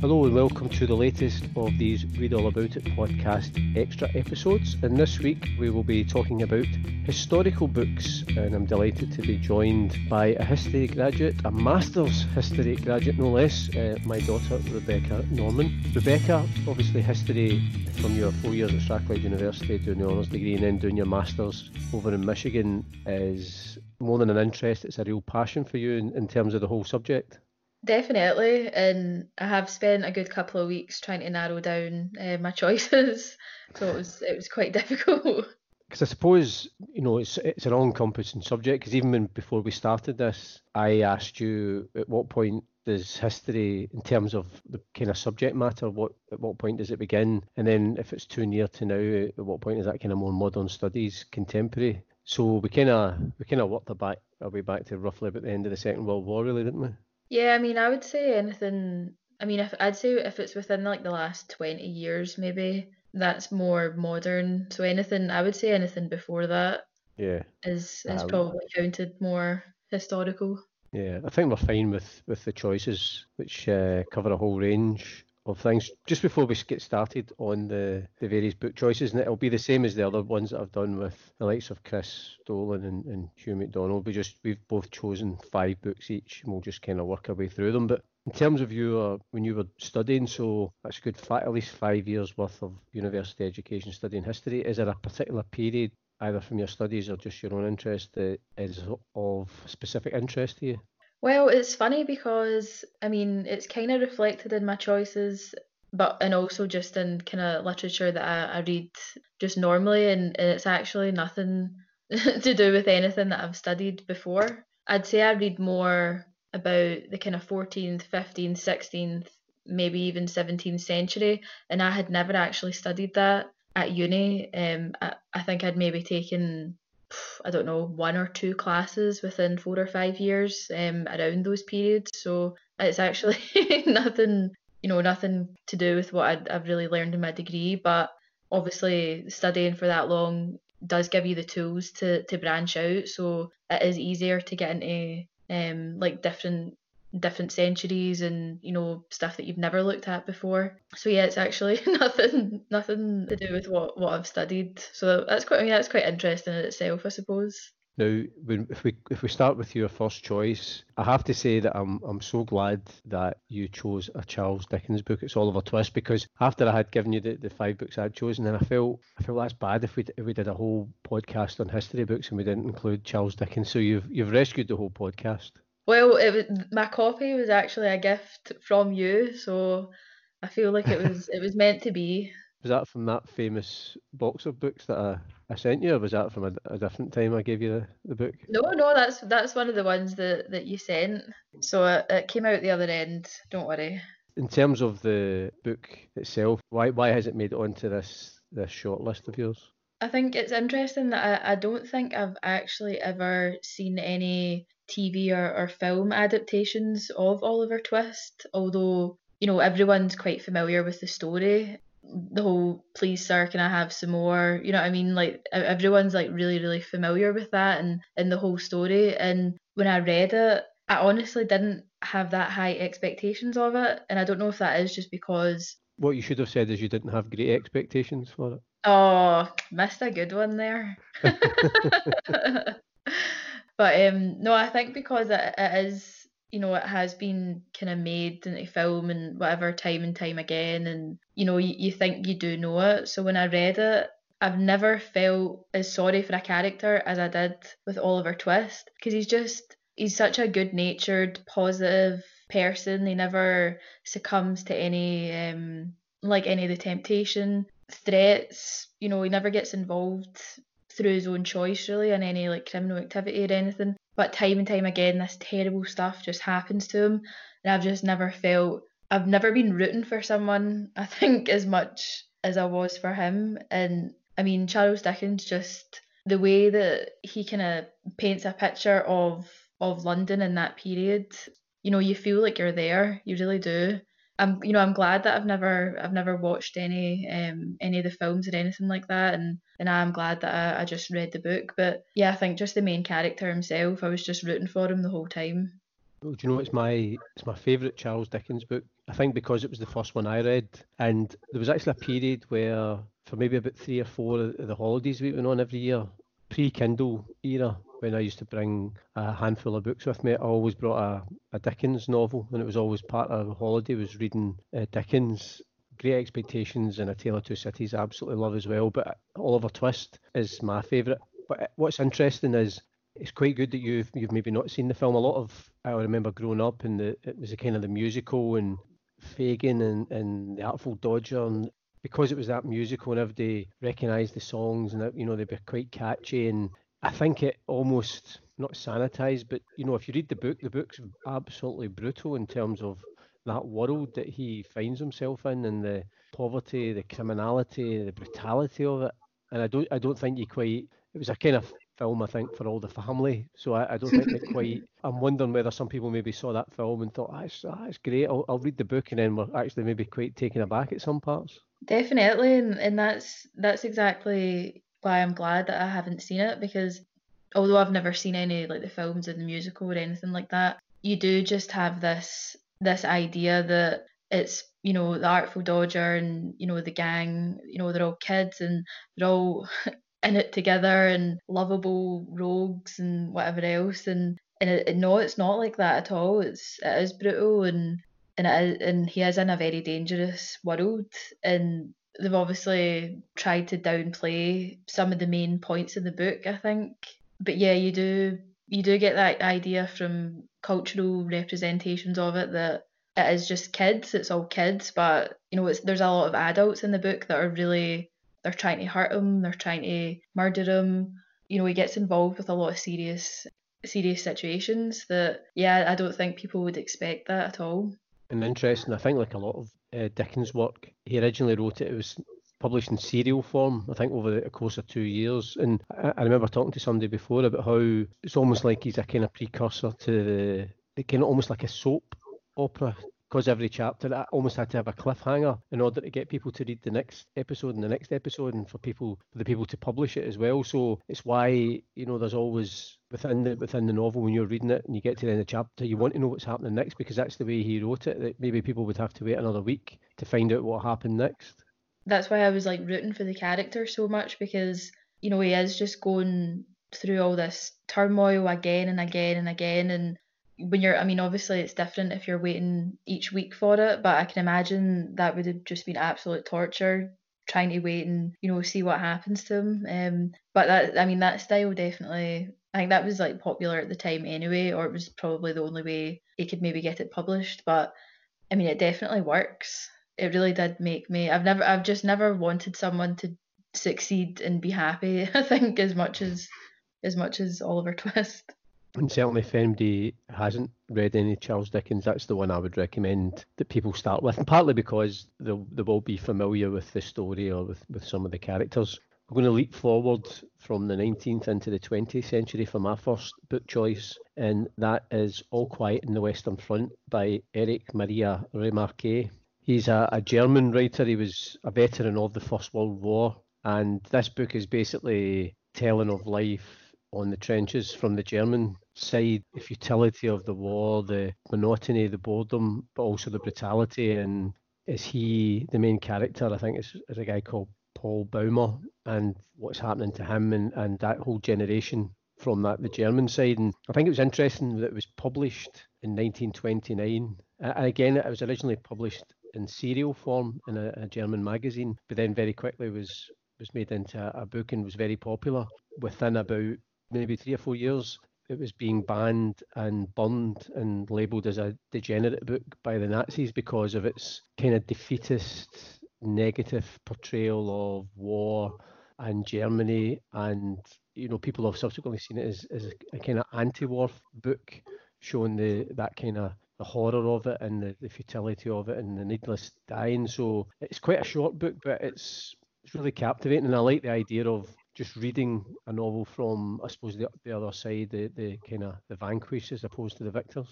Hello and welcome to the latest of these Read All About It podcast extra episodes. And this week we will be talking about historical books, and I'm delighted to be joined by a history graduate, a master's history graduate no less, uh, my daughter Rebecca Norman. Rebecca, obviously history from your four years at Strathclyde University doing the honours degree and then doing your master's over in Michigan is more than an interest, it's a real passion for you in, in terms of the whole subject. Definitely, and I have spent a good couple of weeks trying to narrow down uh, my choices, so it was it was quite difficult. Because I suppose you know it's it's an all-encompassing subject. Because even when, before we started this, I asked you at what point does history, in terms of the kind of subject matter, what at what point does it begin, and then if it's too near to now, at what point is that kind of more modern studies, contemporary? So we kind of we kind of worked our back our way back to roughly about the end of the Second World War, really, didn't we? Yeah, I mean, I would say anything. I mean, if I'd say if it's within like the last 20 years, maybe that's more modern. So anything, I would say anything before that Yeah, is is Um, probably counted more historical. yeah. I think we're fine with with the choices, which uh, cover a whole range of things. Just before we get started on the the various book choices, and it'll be the same as the other ones that I've done with the likes of Chris Dolan and, and Hugh McDonald. We just we've both chosen five books each, and we'll just kind of work our way through them. But in terms of you, uh, when you were studying, so that's a good fi- at least five years worth of university education studying history. Is there a particular period, either from your studies or just your own interest, that is of specific interest to you? Well, it's funny because I mean, it's kind of reflected in my choices, but and also just in kind of literature that I, I read just normally, and, and it's actually nothing to do with anything that I've studied before. I'd say I read more about the kind of 14th, 15th, 16th, maybe even 17th century, and I had never actually studied that at uni. Um, I, I think I'd maybe taken I don't know, one or two classes within four or five years um, around those periods. So it's actually nothing, you know, nothing to do with what I'd, I've really learned in my degree. But obviously, studying for that long does give you the tools to, to branch out. So it is easier to get into um, like different different centuries and you know stuff that you've never looked at before so yeah it's actually nothing nothing to do with what what I've studied so that's quite yeah that's quite interesting in itself I suppose Now, when, if we if we start with your first choice, I have to say that I'm I'm so glad that you chose a Charles Dickens book. It's Oliver Twist because after I had given you the, the five books I'd chosen, and I felt I felt that's bad if we if we did a whole podcast on history books and we didn't include Charles Dickens. So you've you've rescued the whole podcast. Well it was my copy was actually a gift from you so I feel like it was it was meant to be Was that from that famous box of books that I, I sent you, or was that from a, a different time I gave you the, the book? no no that's that's one of the ones that that you sent so it, it came out the other end don't worry In terms of the book itself, why why has it made it onto this this short list of yours? I think it's interesting that I, I don't think I've actually ever seen any TV or, or film adaptations of Oliver Twist, although, you know, everyone's quite familiar with the story. The whole please sir, can I have some more? You know what I mean? Like everyone's like really, really familiar with that and, and the whole story. And when I read it, I honestly didn't have that high expectations of it. And I don't know if that is just because What you should have said is you didn't have great expectations for it. Oh, missed a good one there. But um, no, I think because it, it is, you know, it has been kind of made into film and whatever time and time again, and you know, you, you think you do know it. So when I read it, I've never felt as sorry for a character as I did with Oliver Twist because he's just he's such a good-natured, positive person. He never succumbs to any um like any of the temptation, threats. You know, he never gets involved through his own choice really in any like criminal activity or anything. But time and time again, this terrible stuff just happens to him, and I've just never felt. I've never been rooting for someone. I think as much as I was for him. And I mean, Charles Dickens just the way that he kind of paints a picture of of London in that period, you know, you feel like you're there. You really do. I'm, you know, I'm glad that I've never, I've never watched any, um, any of the films or anything like that, and and I'm glad that I, I just read the book. But yeah, I think just the main character himself, I was just rooting for him the whole time. Well, do you know it's my it's my favourite Charles Dickens book? I think because it was the first one I read, and there was actually a period where, for maybe about three or four of the holidays we went on every year, pre-Kindle era, when I used to bring a handful of books with me, I always brought a, a Dickens novel, and it was always part of the holiday was reading uh, Dickens. Great Expectations and A Tale of Two Cities, I absolutely love as well. But Oliver Twist is my favourite. But what's interesting is it's quite good that you've you've maybe not seen the film. A lot of I remember growing up and the it was a kind of the musical and Fagin and, and the Artful Dodger and because it was that musical and everybody recognised the songs and you know they'd be quite catchy and I think it almost not sanitized, but you know, if you read the book, the book's absolutely brutal in terms of that world that he finds himself in and the poverty, the criminality, the brutality of it. And I don't, I don't think you quite. It was a kind of film, I think, for all the family. So I, I don't think it quite. I'm wondering whether some people maybe saw that film and thought, ah, it's, ah, it's great. I'll, I'll read the book, and then we're actually maybe quite taken aback at some parts. Definitely, and, and that's that's exactly why I'm glad that I haven't seen it because although I've never seen any like the films or the musical or anything like that, you do just have this this idea that it's you know the Artful Dodger and you know the gang, you know they're all kids and they're all in it together and lovable rogues and whatever else and and it, no, it's not like that at all. It's it is brutal and and and he is in a very dangerous world and they've obviously tried to downplay some of the main points in the book, I think. But yeah, you do you do get that idea from cultural representations of it that it is just kids, it's all kids, but you know, it's there's a lot of adults in the book that are really they're trying to hurt him, they're trying to murder him. You know, he gets involved with a lot of serious serious situations that yeah, I don't think people would expect that at all. And interesting, I think like a lot of uh, Dickens' work. He originally wrote it. It was published in serial form, I think, over the course of two years. And I, I remember talking to somebody before about how it's almost like he's a kind of precursor to the, the kind of almost like a soap opera because every chapter I almost had to have a cliffhanger in order to get people to read the next episode and the next episode and for people for the people to publish it as well. So it's why you know there's always within the within the novel when you're reading it and you get to the end of the chapter you want to know what's happening next because that's the way he wrote it that maybe people would have to wait another week to find out what happened next. That's why i was like rooting for the character so much because you know he is just going through all this turmoil again and again and again and when you're, I mean, obviously it's different if you're waiting each week for it, but I can imagine that would have just been absolute torture trying to wait and you know see what happens to him. Um, but that, I mean, that style definitely, I think that was like popular at the time anyway, or it was probably the only way he could maybe get it published. But I mean, it definitely works. It really did make me. I've never, I've just never wanted someone to succeed and be happy. I think as much as as much as Oliver Twist. And certainly, if anybody hasn't read any Charles Dickens, that's the one I would recommend that people start with. And partly because they'll, they will be familiar with the story or with, with some of the characters. I'm going to leap forward from the 19th into the 20th century for my first book choice, and that is All Quiet in the Western Front by Erich Maria Remarque. He's a, a German writer, he was a veteran of the First World War, and this book is basically telling of life on the trenches from the German side, the futility of the war, the monotony, the boredom, but also the brutality. And is he the main character? I think it's, it's a guy called Paul Baumer and what's happening to him and, and that whole generation from that the German side. And I think it was interesting that it was published in 1929. And again, it was originally published in serial form in a, a German magazine, but then very quickly was was made into a, a book and was very popular. Within about maybe three or four years, it was being banned and burned and labelled as a degenerate book by the Nazis because of its kind of defeatist, negative portrayal of war and Germany. And, you know, people have subsequently seen it as, as a, kind of anti war book showing the that kind of the horror of it and the, the futility of it and the needless dying. So it's quite a short book, but it's it's really captivating, and I like the idea of just reading a novel from, I suppose, the, the other side, the, the kind of the vanquished as opposed to the victors.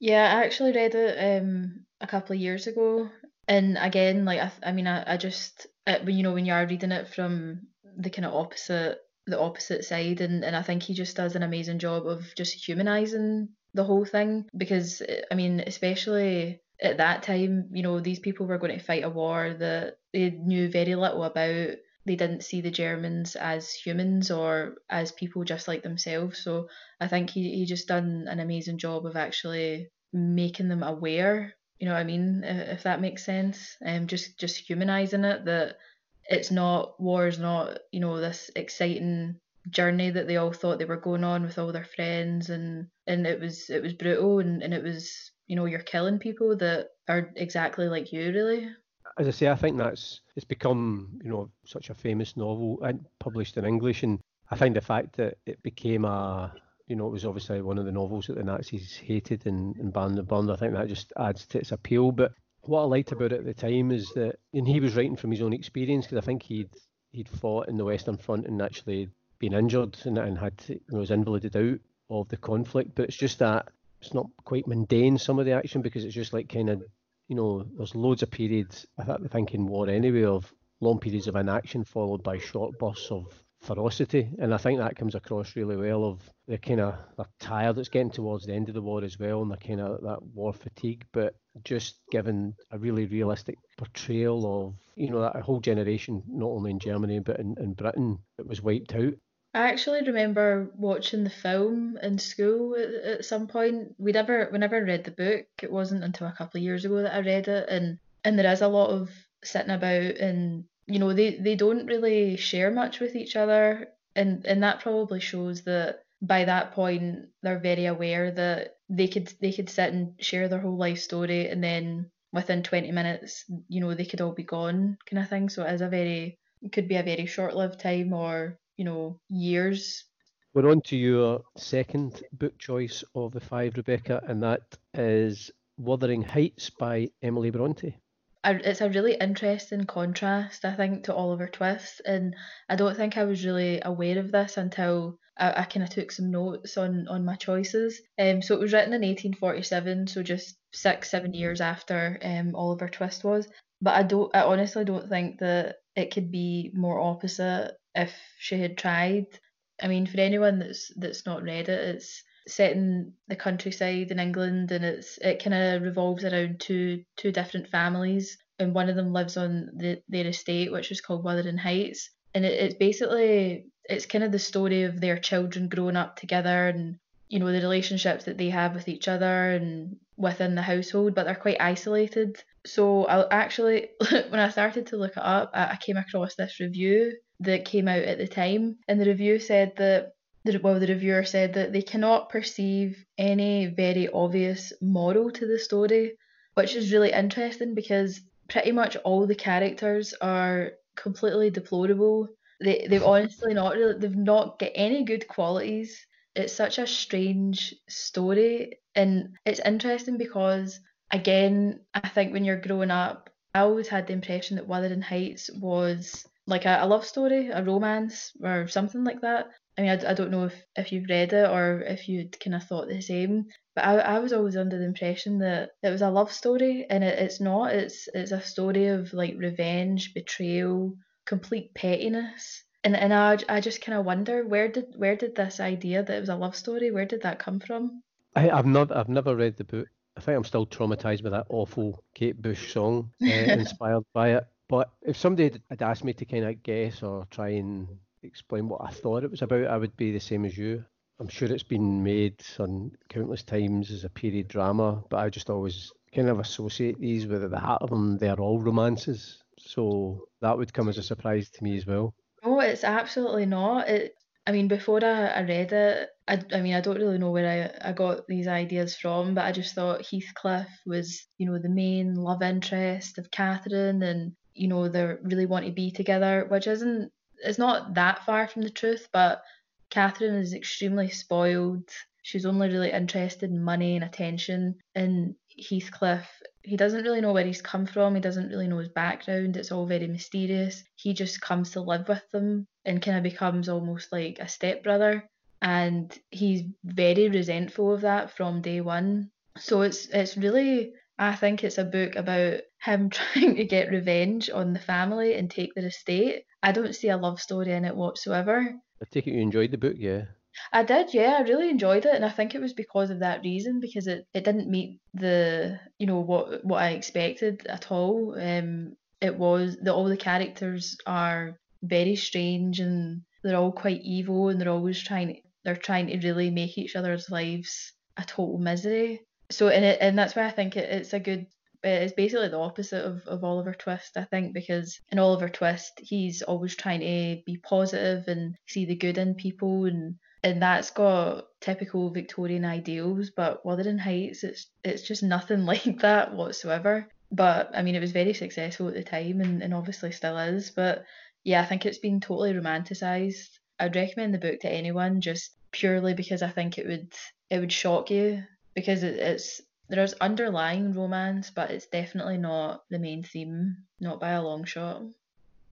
Yeah, I actually read it um a couple of years ago, and again, like I, I mean, I, I just it, you know when you are reading it from the kind of opposite the opposite side, and and I think he just does an amazing job of just humanizing the whole thing because I mean, especially at that time, you know, these people were going to fight a war that they knew very little about. They didn't see the Germans as humans or as people just like themselves. So I think he, he just done an amazing job of actually making them aware. You know what I mean? If that makes sense. Um, just just humanizing it that it's not war is not you know this exciting journey that they all thought they were going on with all their friends and and it was it was brutal and, and it was you know you're killing people that are exactly like you really as i say i think that's it's become you know such a famous novel and published in english. And i find the fact that it became a you know it was obviously one of the novels that the nazis hated and, and banned and burned. I think that just adds to its appeal. But what i liked about it at the time is that and he was writing from his own experience because i think he'd he'd fought in the western front and actually been injured and, and had to, you know, was invalided out of the conflict. But it's just that it's not quite mundane some of the action because it's just like kind of you know there's loads of periods I think in war anyway of long periods of inaction followed by short bursts of ferocity. And I think that comes across really well of they're kind of they're tired it's getting towards the end of the war as well and they're kind of that war fatigue. But just given a really realistic portrayal of you know that a whole generation not only in Germany but in, in Britain that was wiped out I actually remember watching the film in school at, at some point. We never, we never read the book. It wasn't until a couple of years ago that I read it, and and there is a lot of sitting about, and you know they they don't really share much with each other, and and that probably shows that by that point they're very aware that they could they could sit and share their whole life story, and then within 20 minutes, you know, they could all be gone, kind of thing. So it is a very, it could be a very short lived time or you know, years. We're on to your second book choice of the five, Rebecca, and that is Wuthering Heights by Emily Bronte. It's a really interesting contrast, I think, to Oliver Twist, and I don't think I was really aware of this until I, I kind of took some notes on on my choices. Um, so it was written in 1847, so just six, seven years after um Oliver Twist was. But I don't, I honestly don't think that it could be more opposite if she had tried. I mean, for anyone that's that's not read it, it's set in the countryside in England, and it's it kind of revolves around two two different families, and one of them lives on the, their estate, which is called Wuthering Heights, and it, it's basically it's kind of the story of their children growing up together and you know the relationships that they have with each other and within the household, but they're quite isolated. So I actually, when I started to look it up, I came across this review that came out at the time, and the review said that the, well, the reviewer said that they cannot perceive any very obvious moral to the story, which is really interesting because pretty much all the characters are completely deplorable. They they've honestly not really they've not got any good qualities. It's such a strange story, and it's interesting because again, I think when you're growing up, I always had the impression that Wuthering Heights was like a, a love story, a romance, or something like that. I mean, I, I don't know if, if you've read it or if you'd kind of thought the same, but I, I was always under the impression that it was a love story, and it, it's not. It's it's a story of like revenge, betrayal, complete pettiness, and and I, I just kind of wonder where did where did this idea that it was a love story where did that come from? I, I've not I've never read the book. I think I'm still traumatized by that awful Kate Bush song uh, inspired by it. But if somebody had asked me to kind of guess or try and explain what I thought it was about, I would be the same as you. I'm sure it's been made on countless times as a period drama, but I just always kind of associate these with the heart of them, they're all romances. So that would come as a surprise to me as well. Oh, it's absolutely not. It, I mean, before I, I read it, I, I mean, I don't really know where I, I got these ideas from, but I just thought Heathcliff was, you know, the main love interest of Catherine and you know they really want to be together, which isn't it's not that far from the truth, but Catherine is extremely spoiled. she's only really interested in money and attention. And Heathcliff, he doesn't really know where he's come from, he doesn't really know his background, it's all very mysterious. He just comes to live with them and kind of becomes almost like a stepbrother. And he's very resentful of that from day one. So it's it's really I think it's a book about him trying to get revenge on the family and take their estate. I don't see a love story in it whatsoever. I take it you enjoyed the book, yeah. I did, yeah. I really enjoyed it, and I think it was because of that reason because it, it didn't meet the you know what what I expected at all. Um, it was the all the characters are very strange and they're all quite evil and they're always trying they're trying to really make each other's lives a total misery. So and it and that's why I think it, it's a good it's basically the opposite of, of Oliver Twist, I think, because in Oliver Twist, he's always trying to be positive and see the good in people and and that's got typical Victorian ideals, but Wuthering Heights, it's it's just nothing like that whatsoever. But I mean, it was very successful at the time, and, and obviously still is. But yeah, I think it's been totally romanticized. I'd recommend the book to anyone just purely because I think it would it would shock you because it, it's there's underlying romance, but it's definitely not the main theme, not by a long shot.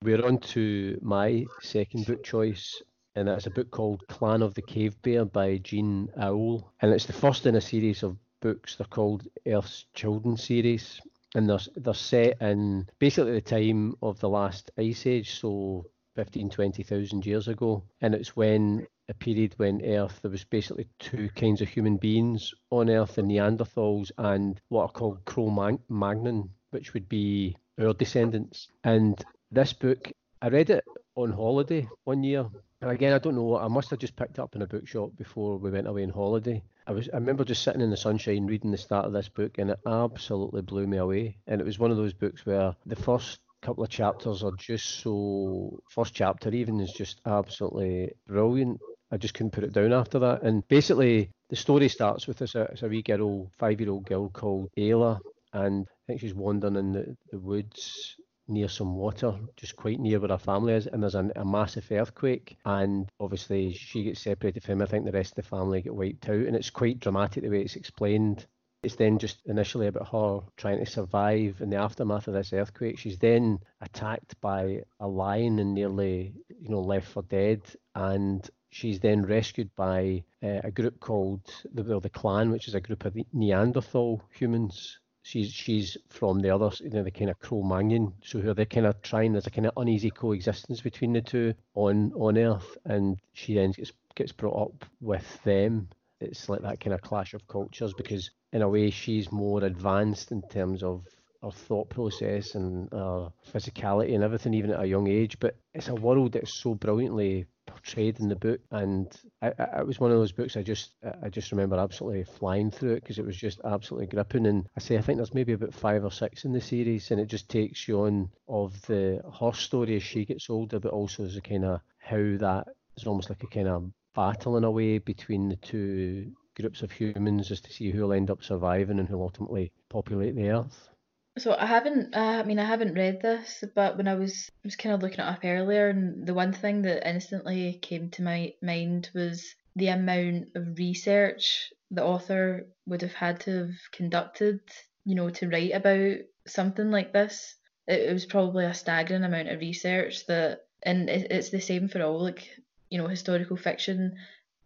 We're on to my second book choice, and that's a book called Clan of the Cave Bear by Jean Auel. And it's the first in a series of books. They're called Earth's Children series. And they're, they're set in basically the time of the last ice age, so 15, 20,000 years ago. And it's when a period when Earth, there was basically two kinds of human beings on Earth, the Neanderthals and what are called Cro-Magnon, which would be our descendants. And this book, I read it on holiday one year and again, I don't know. I must have just picked it up in a bookshop before we went away on holiday. I was. I remember just sitting in the sunshine reading the start of this book, and it absolutely blew me away. And it was one of those books where the first couple of chapters are just so. First chapter even is just absolutely brilliant. I just couldn't put it down after that. And basically, the story starts with this. Uh, it's a wee girl, five-year-old girl called Ayla, and I think she's wandering in the, the woods near some water, just quite near where her family is, and there's a, a, massive earthquake, and obviously she gets separated from him. I think the rest of the family get wiped out, and it's quite dramatic the way it's explained. It's then just initially about her trying to survive in the aftermath of this earthquake. She's then attacked by a lion and nearly, you know, left for dead, and she's then rescued by uh, a group called the, well, the Clan, which is a group of Neanderthal humans she's she's from the other, you know, the kind of Cro-Magnon, so they're kind of trying. There's a kind of uneasy coexistence between the two on on Earth, and she then gets gets brought up with them. It's like that kind of clash of cultures because in a way she's more advanced in terms of her thought process and her physicality and everything, even at a young age. But it's a world that's so brilliantly portrayed in the book, and I, I, it was one of those books I just I just remember absolutely flying through it because it was just absolutely gripping. And I say I think there's maybe about five or six in the series, and it just takes you on of the her story as she gets older, but also as a kind of how that is almost like a kind of battle in a way between the two groups of humans just to see who'll end up surviving and who'll ultimately populate the earth. So I haven't, uh, I mean, I haven't read this, but when I was was kind of looking it up earlier, and the one thing that instantly came to my mind was the amount of research the author would have had to have conducted, you know, to write about something like this. It, it was probably a staggering amount of research that, and it, it's the same for all like, you know, historical fiction.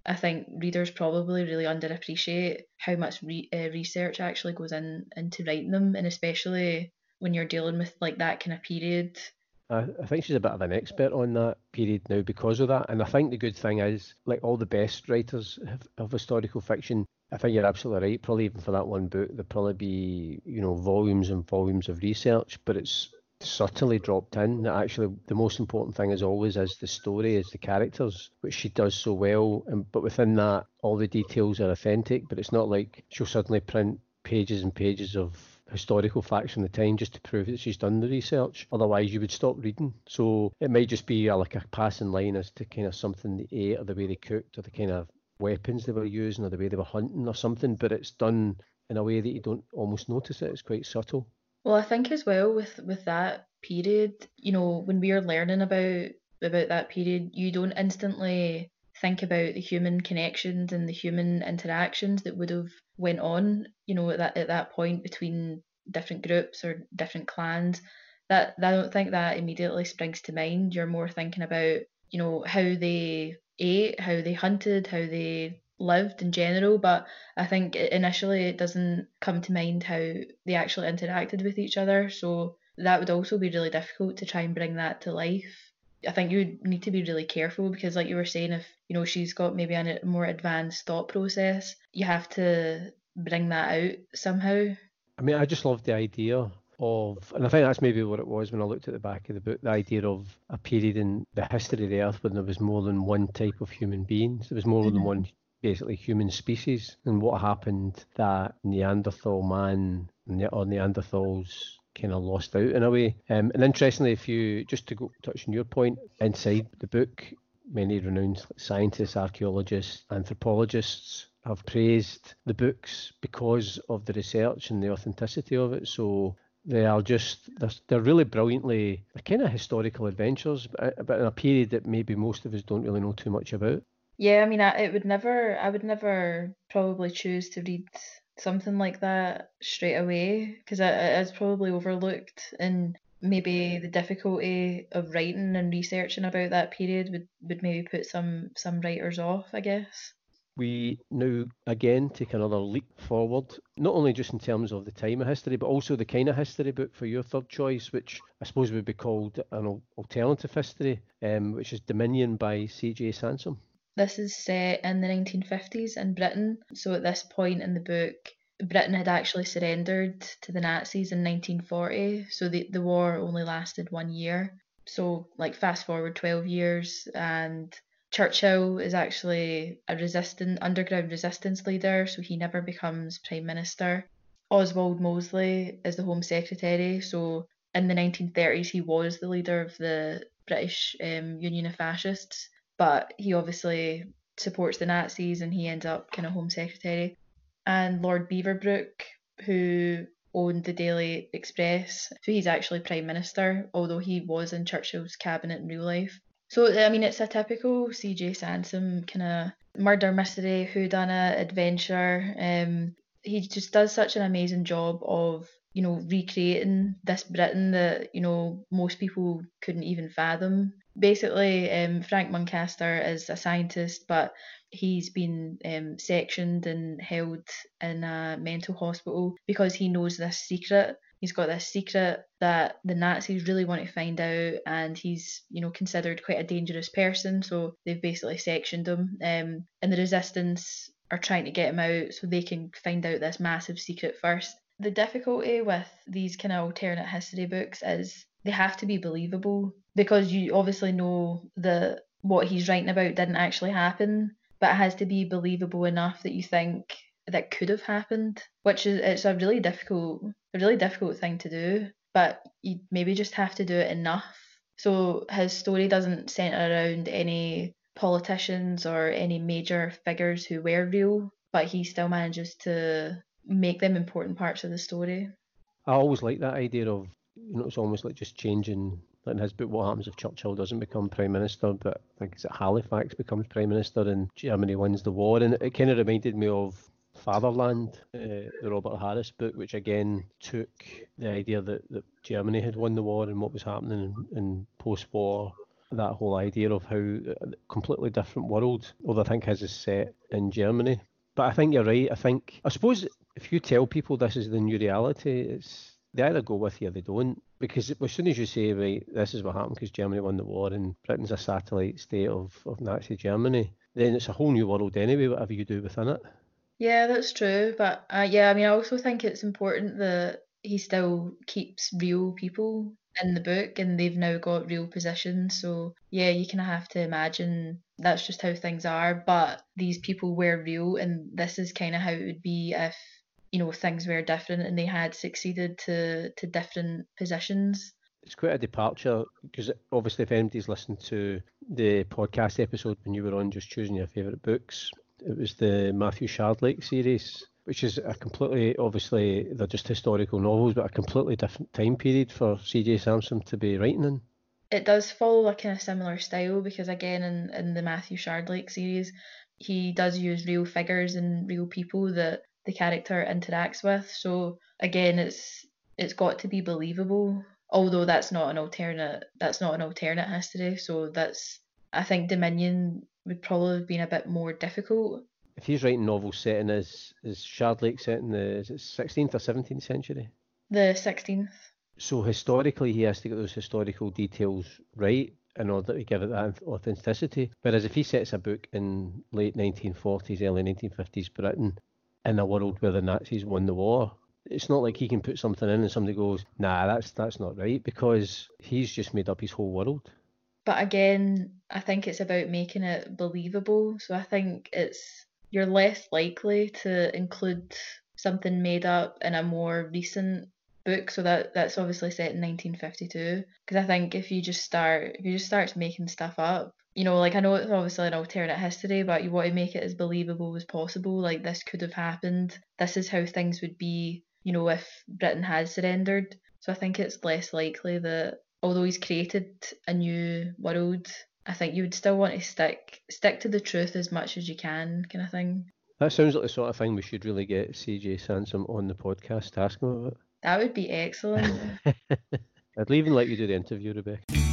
I think readers probably really underappreciate how much re- uh, research actually goes in into writing them, and especially when you're dealing with like that kind of period. I, think she's a bit of an expert on that period now because of that, and I think the good thing is, like all the best writers of, of historical fiction, I think you're absolutely right. Probably even for that one book, there'd probably be you know volumes and volumes of research, but it's subtly dropped in. That actually the most important thing is always is the story is the characters which she does so well. And but within that all the details are authentic but it's not like she'll suddenly print pages and pages of historical facts from the time just to prove that she's done the research. Otherwise you would stop reading. So it might just be a, like a passing line as to kind of something they ate or the way they cooked or the kind of weapons they were using or the way they were hunting or something but it's done in a way that you don't almost notice it. It's quite subtle well, I think as well with with that period, you know, when we are learning about about that period, you don't instantly think about the human connections and the human interactions that would have went on, you know, at that at that point between different groups or different clans. That I don't think that immediately springs to mind. You're more thinking about, you know, how they ate, how they hunted, how they lived in general, but I think initially it doesn't come to mind how they actually interacted with each other. So that would also be really difficult to try and bring that to life. I think you would need to be really careful because, like you were saying, if you know she's got maybe a more advanced thought process, you have to bring that out somehow. I mean, I just love the idea of, and I think that's maybe what it was when I looked at the back of the book, the idea of a period in the history of the Earth when there was more than one type of human beings. There was more mm-hmm. than one basically human species and what happened that Neanderthal man or Neanderthals kind of lost out in a way. Um, and interestingly, if you just to go touch on your point, inside the book, many renowned scientists, archaeologists, anthropologists have praised the books because of the research and the authenticity of it. So they are just they're, they're really brilliantly they're kind of historical adventures, but, in a period that maybe most of us don't really know too much about. Yeah, I mean, I, it would never, I would never probably choose to read something like that straight away because it's probably overlooked and maybe the difficulty of writing and researching about that period would, would maybe put some some writers off, I guess. We now again take another leap forward, not only just in terms of the time of history, but also the kind of history book for your third choice, which I suppose would be called an alternative history, um, which is Dominion by C.J. Sansom. This is set in the 1950s in Britain. So at this point in the book, Britain had actually surrendered to the Nazis in 1940. So the, the war only lasted one year. So, like, fast forward 12 years, and Churchill is actually a resistant underground resistance leader, so he never becomes prime minister. Oswald Mosley is the Home Secretary, so in the 1930s he was the leader of the British um, Union of Fascists but he obviously supports the Nazis and he ends up kind of Home Secretary. And Lord Beaverbrook, who owned the Daily Express, so he's actually Prime Minister, although he was in Churchill's cabinet in real life. So, I mean, it's a typical C.J. Sansom kind of murder mystery, whodunit, adventure. Um, he just does such an amazing job of you know, recreating this Britain that, you know, most people couldn't even fathom. Basically, um, Frank Muncaster is a scientist, but he's been um, sectioned and held in a mental hospital because he knows this secret. He's got this secret that the Nazis really want to find out, and he's, you know, considered quite a dangerous person. So they've basically sectioned him. Um, and the resistance are trying to get him out so they can find out this massive secret first the difficulty with these kind of alternate history books is they have to be believable because you obviously know that what he's writing about didn't actually happen, but it has to be believable enough that you think that could have happened, which is it's a really difficult a really difficult thing to do, but you maybe just have to do it enough. So his story doesn't center around any politicians or any major figures who were real, but he still manages to make them important parts of the story. I always like that idea of you know it's almost like just changing in his book what happens if Churchill doesn't become prime minister but I think it's Halifax becomes prime minister and Germany wins the war and it kind of reminded me of Fatherland, uh, the Robert Harris book, which again took the idea that, that Germany had won the war and what was happening in, in post-war that whole idea of how a uh, completely different world, although I think his is set in Germany. But I think you're right. I think I suppose if you tell people this is the new reality, it's they either go with you or they don't. Because as soon as you say, right, this is what happened because Germany won the war and Britain's a satellite state of, of Nazi Germany, then it's a whole new world anyway, whatever you do within it. Yeah, that's true. But uh, yeah, I mean, I also think it's important that he still keeps real people in the book and they've now got real positions. So yeah, you kind of have to imagine that's just how things are. But these people were real, and this is kind of how it would be if you know things were different and they had succeeded to to different positions. It's quite a departure because obviously, if anybody's listened to the podcast episode when you were on just choosing your favourite books, it was the Matthew Shardlake series which is a completely, obviously, they're just historical novels, but a completely different time period for C.J. Sansom to be writing in. it does follow a kind of similar style because again in, in the Matthew Shardlake series he does use real figures and real people that the character interacts with. So again it's it's got to be believable. Although that's not an alternate that's not an alternate history, so that's I think Dominion would probably have been a bit more difficult. If he's writing novels set in is is Shardlake set in the is it sixteenth or seventeenth century? The sixteenth. So historically, he has to get those historical details right in order to give it that authenticity. Whereas if he sets a book in late 1940s, early 1950s Britain, in a world where the Nazis won the war, it's not like he can put something in and somebody goes, "Nah, that's that's not right," because he's just made up his whole world. But again, I think it's about making it believable. So I think it's you're less likely to include something made up in a more recent book so that that's obviously set in 1952 because i think if you just start if you just start making stuff up you know like i know it's obviously an alternate history but you want to make it as believable as possible like this could have happened this is how things would be you know if britain had surrendered so i think it's less likely that although he's created a new world i think you would still want to stick stick to the truth as much as you can kind of thing that sounds like the sort of thing we should really get cj sansom on the podcast to ask him about that would be excellent. I'd even let you do the interview, Rebecca.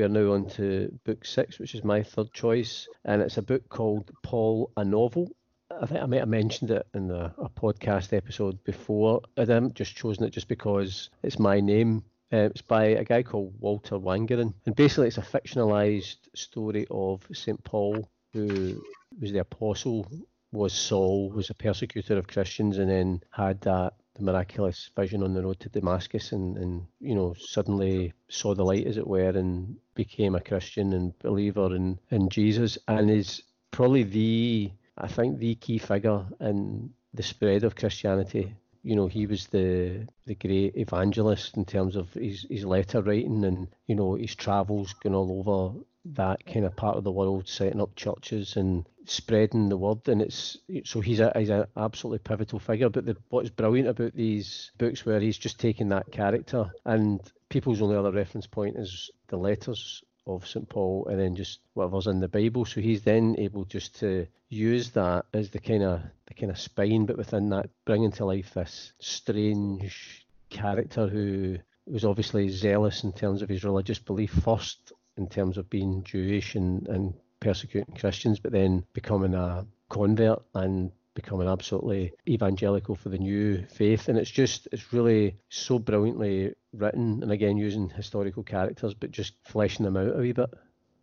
We are now on to book six, which is my third choice, and it's a book called Paul a Novel. I think I might have mentioned it in a, a podcast episode before. I just chosen it just because it's my name uh, it's by a guy called Walter Wangerin, and basically it's a fictionalized story of St. Paul, who was the apostle, was Saul, was a persecutor of Christians, and then had that the miraculous vision on the road to Damascus, and, and you know suddenly saw the light, as it were, and became a Christian and believer in in Jesus, and is probably the I think the key figure in the spread of Christianity. You know, he was the the great evangelist in terms of his, his letter writing and, you know, his travels going all over that kind of part of the world, setting up churches and spreading the word. And it's so he's a he's an absolutely pivotal figure. But the, what's brilliant about these books where he's just taking that character and people's only other reference point is the letters of St. Paul and then just whatever's in the Bible. So he's then able just to use that as the kind of the kind of spine, but within that, bringing to life this strange character who was obviously zealous in terms of his religious belief first, in terms of being Jewish and, and persecuting Christians, but then becoming a convert and becoming absolutely evangelical for the new faith. And it's just, it's really so brilliantly written, and again, using historical characters, but just fleshing them out a wee bit.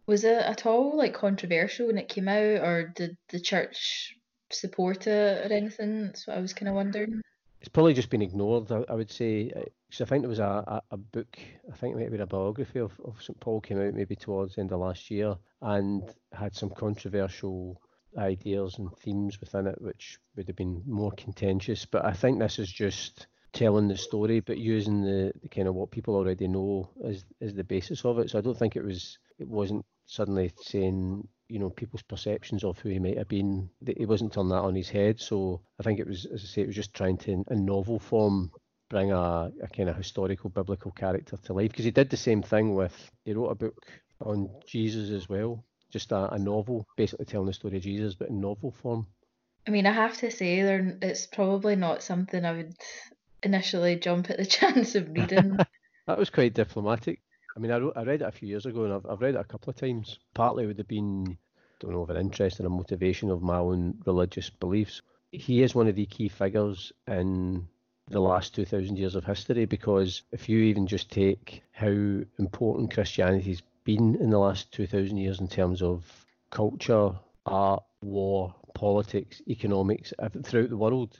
Was it at all like controversial when it came out, or did the church support it or anything? That's what I was kind of wondering. It's probably just been ignored, I, I would say. Uh, because I think there was a, a, a, book, I think maybe a biography of, of St. Paul came out maybe towards the end of last year and had some controversial ideas and themes within it, which would have been more contentious. But I think this is just telling the story, but using the, the kind of what people already know as as the basis of it. So I don't think it was it wasn't suddenly saying you know people's perceptions of who he might have been. He wasn't turning that on his head. So I think it was, as I say, it was just trying to in novel form bring a, a kind of historical biblical character to life because he did the same thing with he wrote a book on Jesus as well just a, a novel, basically telling the story of Jesus, but in novel form. I mean, I have to say, there it's probably not something I would initially jump at the chance of reading. that was quite diplomatic. I mean, I, wrote, I read it a few years ago, and I've, I've read it a couple of times. Partly would have been, don't know, of an interest and a motivation of my own religious beliefs. He is one of the key figures in the last 2,000 years of history because if you even just take how important Christianity's been in the last 2,000 years in terms of culture, art, war, politics, economics, throughout the world.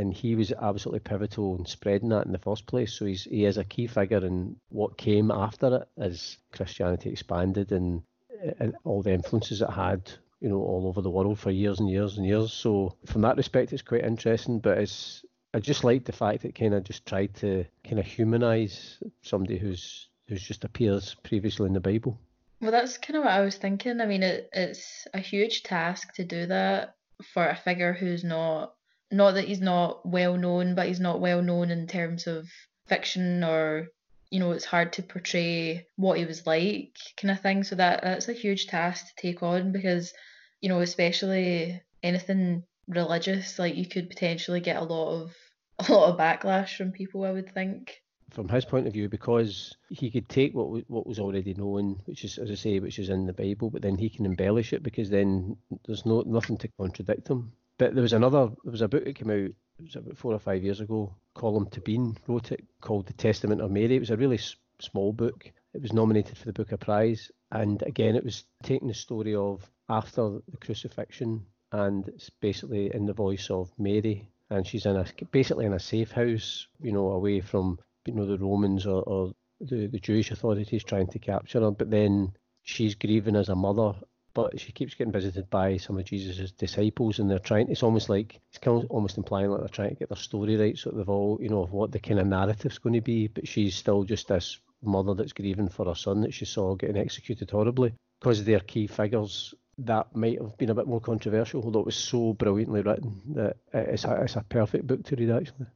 And he was absolutely pivotal in spreading that in the first place. So he's, he is a key figure in what came after it as Christianity expanded and, uh, and all the influences it had you know, all over the world for years and years and years. So from that respect, it's quite interesting. But it's I just like the fact it kind of just tried to kind of humanize somebody who's who just appears previously in the Bible. Well, that's kind of what I was thinking. I mean, it, it's a huge task to do that for a figure who's not not that he's not well known, but he's not well known in terms of fiction or you know it's hard to portray what he was like kind of thing. So that that's a huge task to take on because you know especially anything religious like you could potentially get a lot of a lot of backlash from people. I would think from his point of view, because he could take what what was already known, which is, as I say, which is in the Bible, but then he can embellish it because then there's no nothing to contradict him. But there was another, there was a book that came out, was about four or five years ago. Colm Tóibín wrote it called The Testament of Mary. It was a really s- small book. It was nominated for the Booker Prize, and again, it was taking the story of after the crucifixion, and it's basically in the voice of Mary, and she's in a basically in a safe house, you know, away from you know the Romans or, or the, the Jewish authorities trying to capture her. But then she's grieving as a mother, but she keeps getting visited by some of Jesus's disciples, and they're trying. It's almost like it's kind of almost implying like they're trying to get their story right, so they've all you know of what the kind of narrative's going to be. But she's still just this mother that's grieving for her son that she saw getting executed horribly because they're key figures that might have been a bit more controversial, although it was so brilliantly written that it's a, it's a perfect book to read, actually.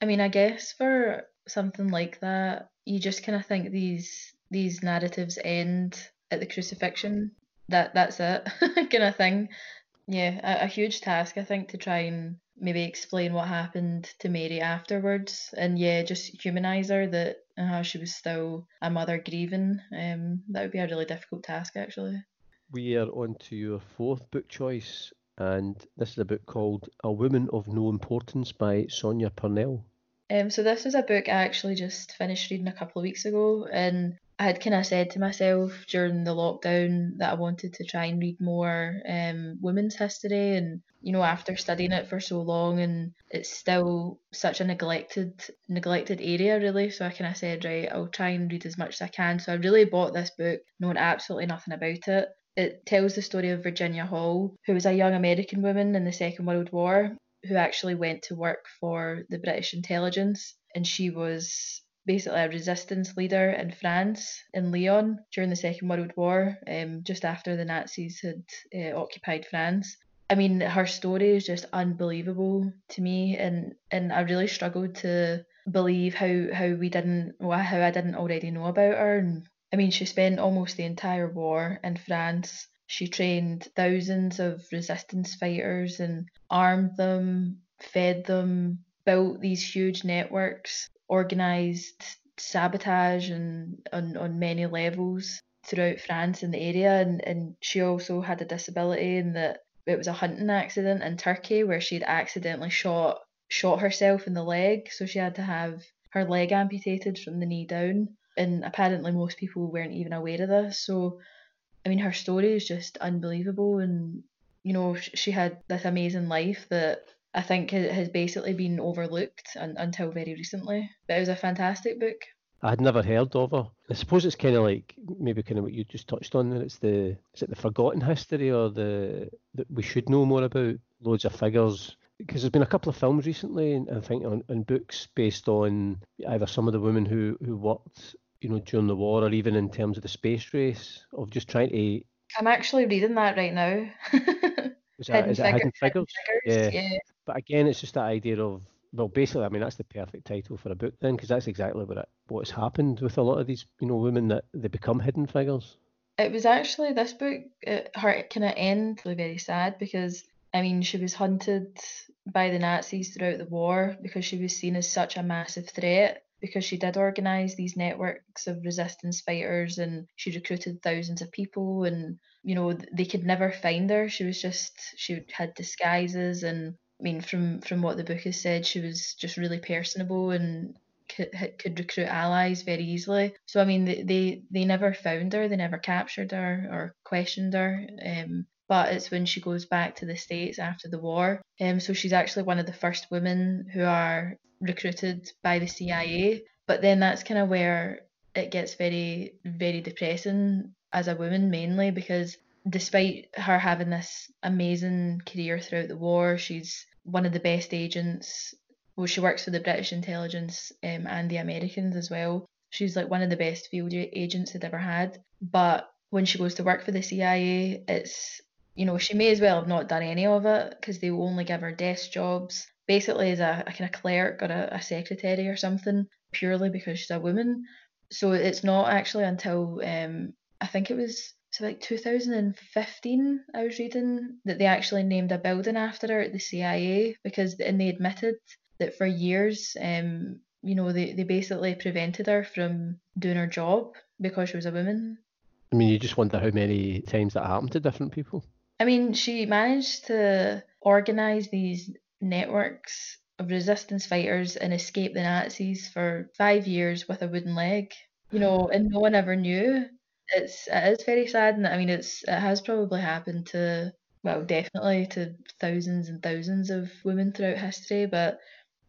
I mean, I guess for something like that, you just kind of think these these narratives end at the crucifixion. That that's it, kind of thing. Yeah, a, a huge task I think to try and maybe explain what happened to Mary afterwards, and yeah, just humanise her that uh, she was still a mother grieving. Um, that would be a really difficult task actually. We are on to your fourth book choice, and this is a book called A Woman of No Importance by Sonia Purnell. Um, so this is a book I actually just finished reading a couple of weeks ago, and I had kind of said to myself during the lockdown that I wanted to try and read more um, women's history, and you know, after studying it for so long, and it's still such a neglected neglected area, really. So I kind of said, right, I'll try and read as much as I can. So I really bought this book, knowing absolutely nothing about it. It tells the story of Virginia Hall, who was a young American woman in the Second World War who actually went to work for the British intelligence. And she was basically a resistance leader in France, in Lyon, during the Second World War, um, just after the Nazis had uh, occupied France. I mean, her story is just unbelievable to me, and, and I really struggled to believe how, how we didn't, well, how I didn't already know about her. And I mean, she spent almost the entire war in France. She trained thousands of resistance fighters and armed them, fed them, built these huge networks, organised sabotage and on, on many levels throughout France and the area. And, and she also had a disability in that it was a hunting accident in Turkey where she'd accidentally shot shot herself in the leg, so she had to have her leg amputated from the knee down and apparently most people weren't even aware of this. So, I mean, her story is just unbelievable, and you know, she had this amazing life that I think it has basically been overlooked un- until very recently. But it was a fantastic book. I had never heard of her. I suppose it's kind of like maybe kind of what you just touched on. There, it's the is it the forgotten history or the that we should know more about loads of figures because there's been a couple of films recently, and I think on, on books based on either some of the women who who worked you know, during the war or even in terms of the space race of just trying to. I'm actually reading that right now. is that, is that Hidden Figures? Hidden Figures? Yeah. yeah. But again, it's just that idea of well, basically, I mean, that's the perfect title for a book then, because that's exactly what it, what's happened with a lot of these, you know, women that they become hidden figures. It was actually this book. It, her kind of end really very sad because I mean, she was hunted by the Nazis throughout the war because she was seen as such a massive threat because she did organise these networks of resistance fighters and she recruited thousands of people and you know they could never find her she was just she had disguises and i mean from from what the book has said she was just really personable and could, could recruit allies very easily so i mean they, they they never found her they never captured her or questioned her um, but it's when she goes back to the States after the war. Um, so she's actually one of the first women who are recruited by the CIA. But then that's kind of where it gets very, very depressing as a woman, mainly because despite her having this amazing career throughout the war, she's one of the best agents. Well, she works for the British intelligence um, and the Americans as well. She's like one of the best field agents they'd ever had. But when she goes to work for the CIA, it's you know, she may as well have not done any of it because they will only give her desk jobs, basically as a, a kind of clerk or a, a secretary or something, purely because she's a woman. So it's not actually until um, I think it was so like 2015 I was reading that they actually named a building after her at the CIA because and they admitted that for years um you know they, they basically prevented her from doing her job because she was a woman. I mean you just wonder how many times that happened to different people. I mean she managed to organize these networks of resistance fighters and escape the Nazis for five years with a wooden leg. You know, and no one ever knew. It's it is very sad, and I mean it's it has probably happened to well definitely to thousands and thousands of women throughout history, but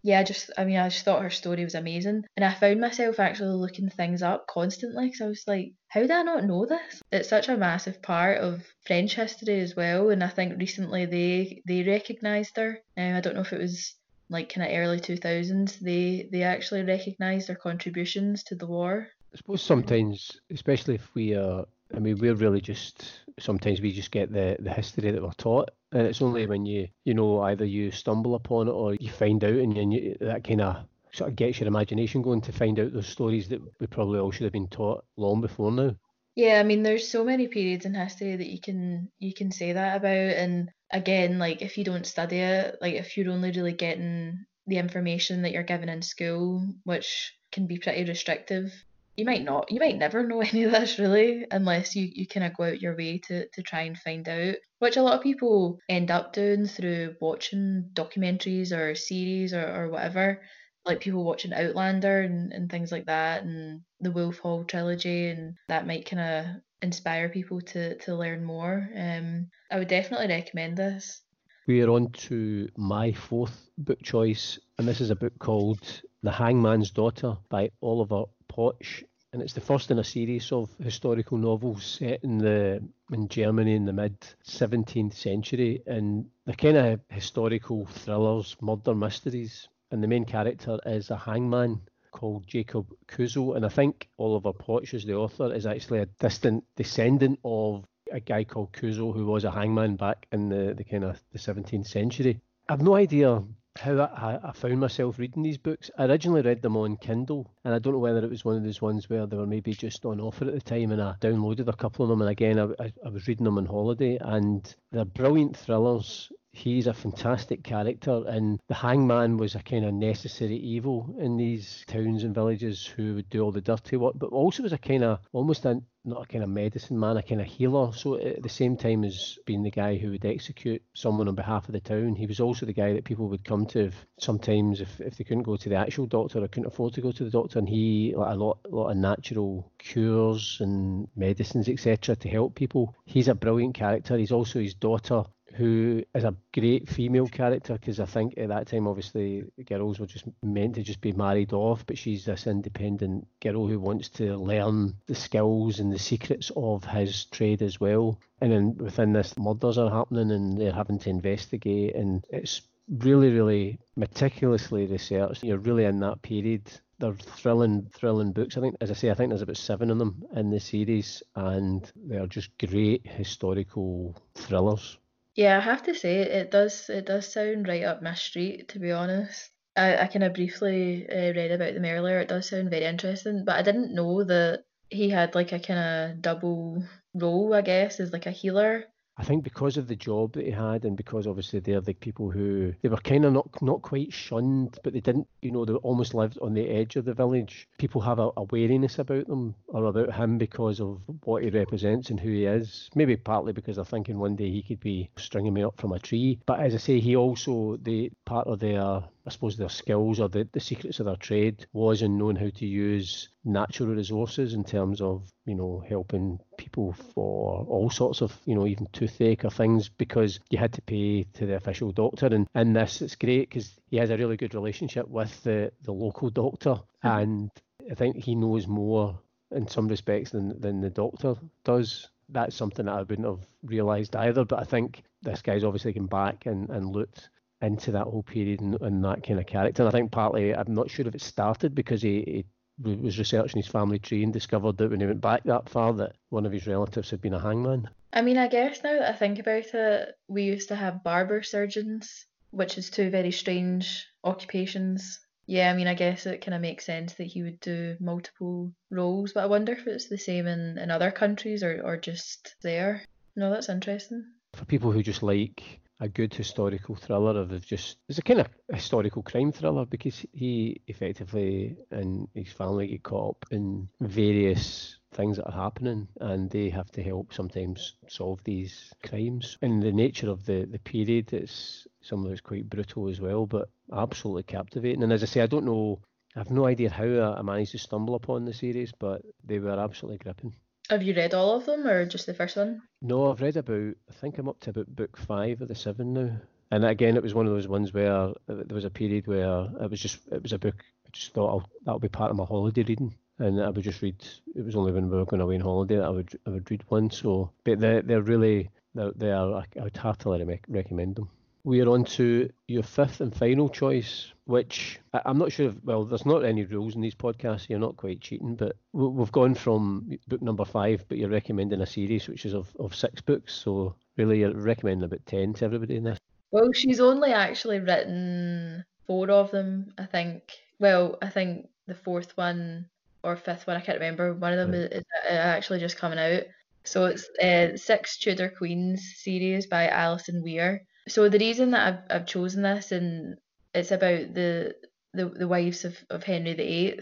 yeah, I just I mean I just thought her story was amazing, and I found myself actually looking things up constantly because I was like, how did I not know this? It's such a massive part of French history as well, and I think recently they they recognised her. Um, I don't know if it was like kind of early 2000s they they actually recognised their contributions to the war. I suppose sometimes, especially if we are, I mean, we're really just sometimes we just get the the history that we're taught, and it's only when you you know either you stumble upon it or you find out, and you, that kind of sort of gets your imagination going to find out those stories that we probably all should have been taught long before now. Yeah, I mean, there's so many periods in history that you can you can say that about, and again, like if you don't study it, like if you're only really getting the information that you're given in school, which can be pretty restrictive, you might not, you might never know any of this really, unless you, you kind of go out your way to, to try and find out, which a lot of people end up doing through watching documentaries or series or, or whatever. Like people watching Outlander and, and things like that, and the Wolf Hall trilogy, and that might kind of inspire people to to learn more. Um, I would definitely recommend this. We are on to my fourth book choice, and this is a book called The Hangman's Daughter by Oliver Pötzsch. And it's the first in a series of historical novels set in the in Germany in the mid 17th century, and they're kind of historical thrillers, murder mysteries. And the main character is a hangman called Jacob Kuzo, and I think Oliver Pötzsch, as the author, is actually a distant descendant of a guy called Kuzo, who was a hangman back in the, the kind of the 17th century. I've no idea how I, I found myself reading these books. I originally read them on Kindle, and I don't know whether it was one of those ones where they were maybe just on offer at the time, and I downloaded a couple of them. And again, I, I, I was reading them on holiday, and they're brilliant thrillers he's a fantastic character, and the hangman was a kind of necessary evil in these towns and villages who would do all the dirty work, but also was a kind of almost a not a kind of medicine man, a kind of healer. So at the same time as being the guy who would execute someone on behalf of the town, he was also the guy that people would come to if, sometimes if, if they couldn't go to the actual doctor or couldn't afford to go to the doctor, and he like a lot lot of natural cures and medicines etc. to help people. He's a brilliant character. He's also his daughter who is a great female character because I think at that time, obviously, girls were just meant to just be married off, but she's this independent girl who wants to learn the skills and the secrets of his trade as well. And then within this, murders are happening and they're having to investigate, and it's really, really meticulously researched. You're really in that period they're thrilling, thrilling books. I think, as I say, I think there's about seven of them in the series, and they're just great historical thrillers. Yeah, I have to say it does it does sound right up my street, to be honest. I, I kind of briefly uh, read about them earlier. It does sound very interesting, but I didn't know that he had like a kind of double role, I guess, as like a healer I think because of the job that he had, and because obviously they're the people who they were kind of not not quite shunned, but they didn't, you know, they almost lived on the edge of the village. People have a, a wariness about them or about him because of what he represents and who he is. Maybe partly because they're thinking one day he could be stringing me up from a tree. But as I say, he also the part of their I suppose their skills or the, the secrets of their trade was in knowing how to use natural resources in terms of, you know, helping people for all sorts of, you know, even toothache or things because you had to pay to the official doctor. And in this, it's great because he has a really good relationship with the, the local doctor. Mm-hmm. And I think he knows more in some respects than, than the doctor does. That's something that I wouldn't have realised either. But I think this guy's obviously come back and, and looked into that whole period and, and, that kind of character. And I think partly, I'm not sure if it started because he, he was researching his family tree and discovered that when he went back that far that one of his relatives had been a hangman. I mean, I guess now that I think about it, we used to have barber surgeons, which is two very strange occupations. Yeah, I mean, I guess it kind of makes sense that he would do multiple roles, but I wonder if it's the same in, in other countries or, or just there. No, that's interesting. For people who just like a good historical thriller of just it's a kind of historical crime thriller because he effectively and his family get caught up in various things that are happening and they have to help sometimes solve these crimes. And the nature of the the period it's some of it's quite brutal as well but absolutely captivating. And as i say i don't know i have no idea how i managed to stumble upon the series but they were absolutely gripping have you read all of them or just the first one? No, I've read about, I think I'm up to about book five of the seven now. And again, it was one of those ones where uh, there was a period where it was just, it was a book, I just thought I'll, that'll be part of my holiday reading. And I would just read, it was only when we were going away on holiday that I would, I would read one. So, but they're, they're really, they're, they are, I would heartily recommend them. We are on to your fifth and final choice, which I'm not sure. If, well, there's not any rules in these podcasts. So you're not quite cheating, but we've gone from book number five, but you're recommending a series which is of, of six books. So really, you're recommending about ten to everybody in this. Well, she's only actually written four of them, I think. Well, I think the fourth one or fifth one, I can't remember. One of them right. is, is actually just coming out. So it's uh, Six Tudor Queens series by Alison Weir. So the reason that I've, I've chosen this and it's about the the, the wives of, of Henry VIII.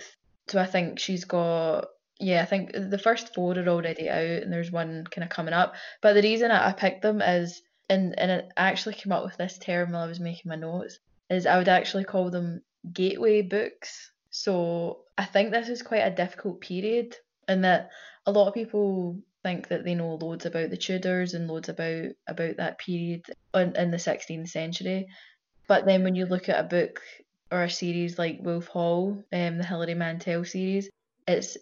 So I think she's got yeah, I think the first four are already out and there's one kind of coming up. But the reason I, I picked them is and and I actually came up with this term while I was making my notes, is I would actually call them gateway books. So I think this is quite a difficult period and that a lot of people think that they know loads about the Tudors and loads about about that period in, in the 16th century. But then when you look at a book or a series like Wolf Hall, um, the Hilary Mantel series, it's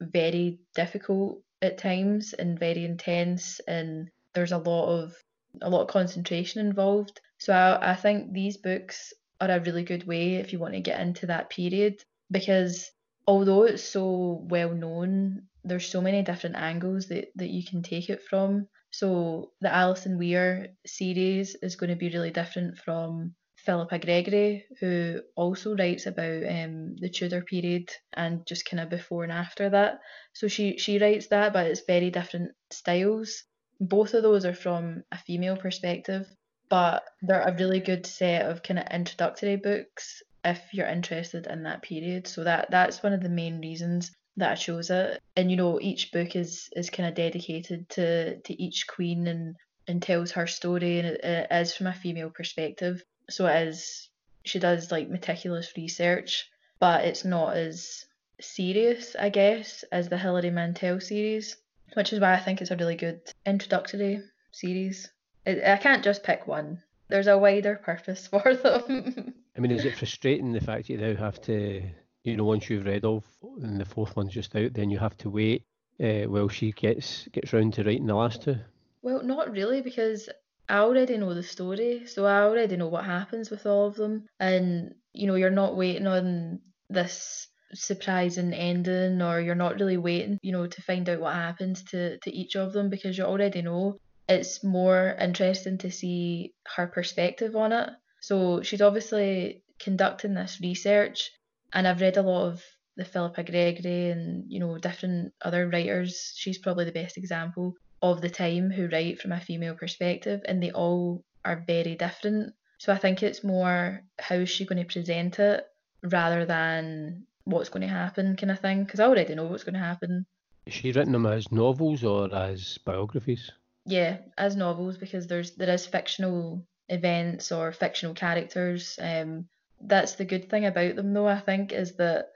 very difficult at times and very intense, and there's a lot of a lot of concentration involved. So I, I think these books are a really good way if you want to get into that period because although it's so well known there's so many different angles that, that you can take it from. So the Alison Weir series is going to be really different from Philippa Gregory, who also writes about um, the Tudor period and just kind of before and after that. So she she writes that, but it's very different styles. Both of those are from a female perspective, but they're a really good set of kind of introductory books if you're interested in that period. So that that's one of the main reasons that I chose it. And you know, each book is is kind of dedicated to to each queen and and tells her story, and it, it is from a female perspective. So it is she does like meticulous research, but it's not as serious, I guess, as the Hilary Mantel series, which is why I think it's a really good introductory series. I can't just pick one. There's a wider purpose for them. I mean, is it frustrating the fact that you now have to you know, once you've read of and the fourth one's just out, then you have to wait uh, while she gets gets round to writing the last two? Well, not really, because I already know the story, so I already know what happens with all of them, and you know, you're not waiting on this surprising ending, or you're not really waiting, you know, to find out what happens to to each of them because you already know. It's more interesting to see her perspective on it. So she's obviously conducting this research and I've read a lot of the Philippa Gregory and you know different other writers. She's probably the best example of the time who write from a female perspective, and they all are very different. So I think it's more how is she going to present it rather than what's going to happen kind of thing because I already know what's going to happen. Is she written them as novels or as biographies? Yeah, as novels because there's there is fictional events or fictional characters. Um, that's the good thing about them though i think is that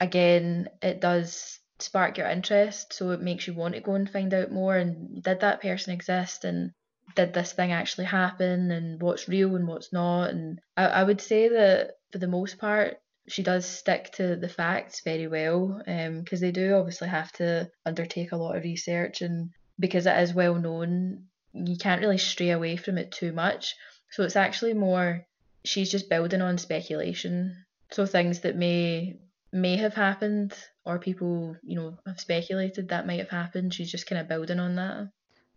again it does spark your interest so it makes you want to go and find out more and did that person exist and did this thing actually happen and what's real and what's not and i, I would say that for the most part she does stick to the facts very well because um, they do obviously have to undertake a lot of research and because it is well known you can't really stray away from it too much so it's actually more she's just building on speculation. So things that may may have happened or people, you know, have speculated that might have happened. She's just kind of building on that.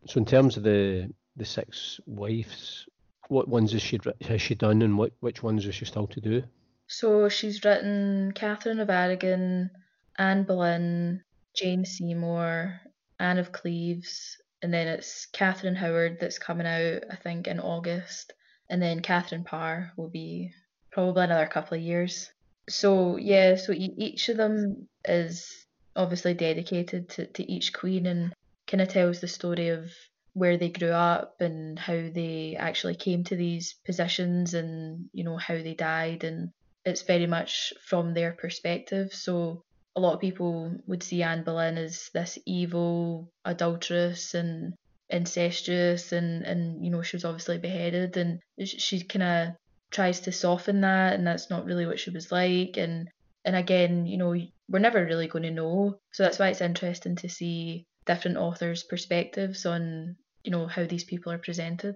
So in terms of the the six wives, what ones has she has she done, and what which ones is she still to do? So she's written Catherine of Aragon, Anne Boleyn, Jane Seymour, Anne of Cleves, and then it's Catherine Howard that's coming out, I think, in August, and then Catherine Parr will be probably another couple of years. So yeah, so each of them is obviously dedicated to, to each queen and kind of tells the story of where they grew up and how they actually came to these positions and you know how they died and it's very much from their perspective so a lot of people would see Anne Boleyn as this evil adulteress and incestuous and and you know she was obviously beheaded and she kind of tries to soften that and that's not really what she was like and and again you know we're never really going to know. So that's why it's interesting to see different authors perspectives on you know how these people are presented.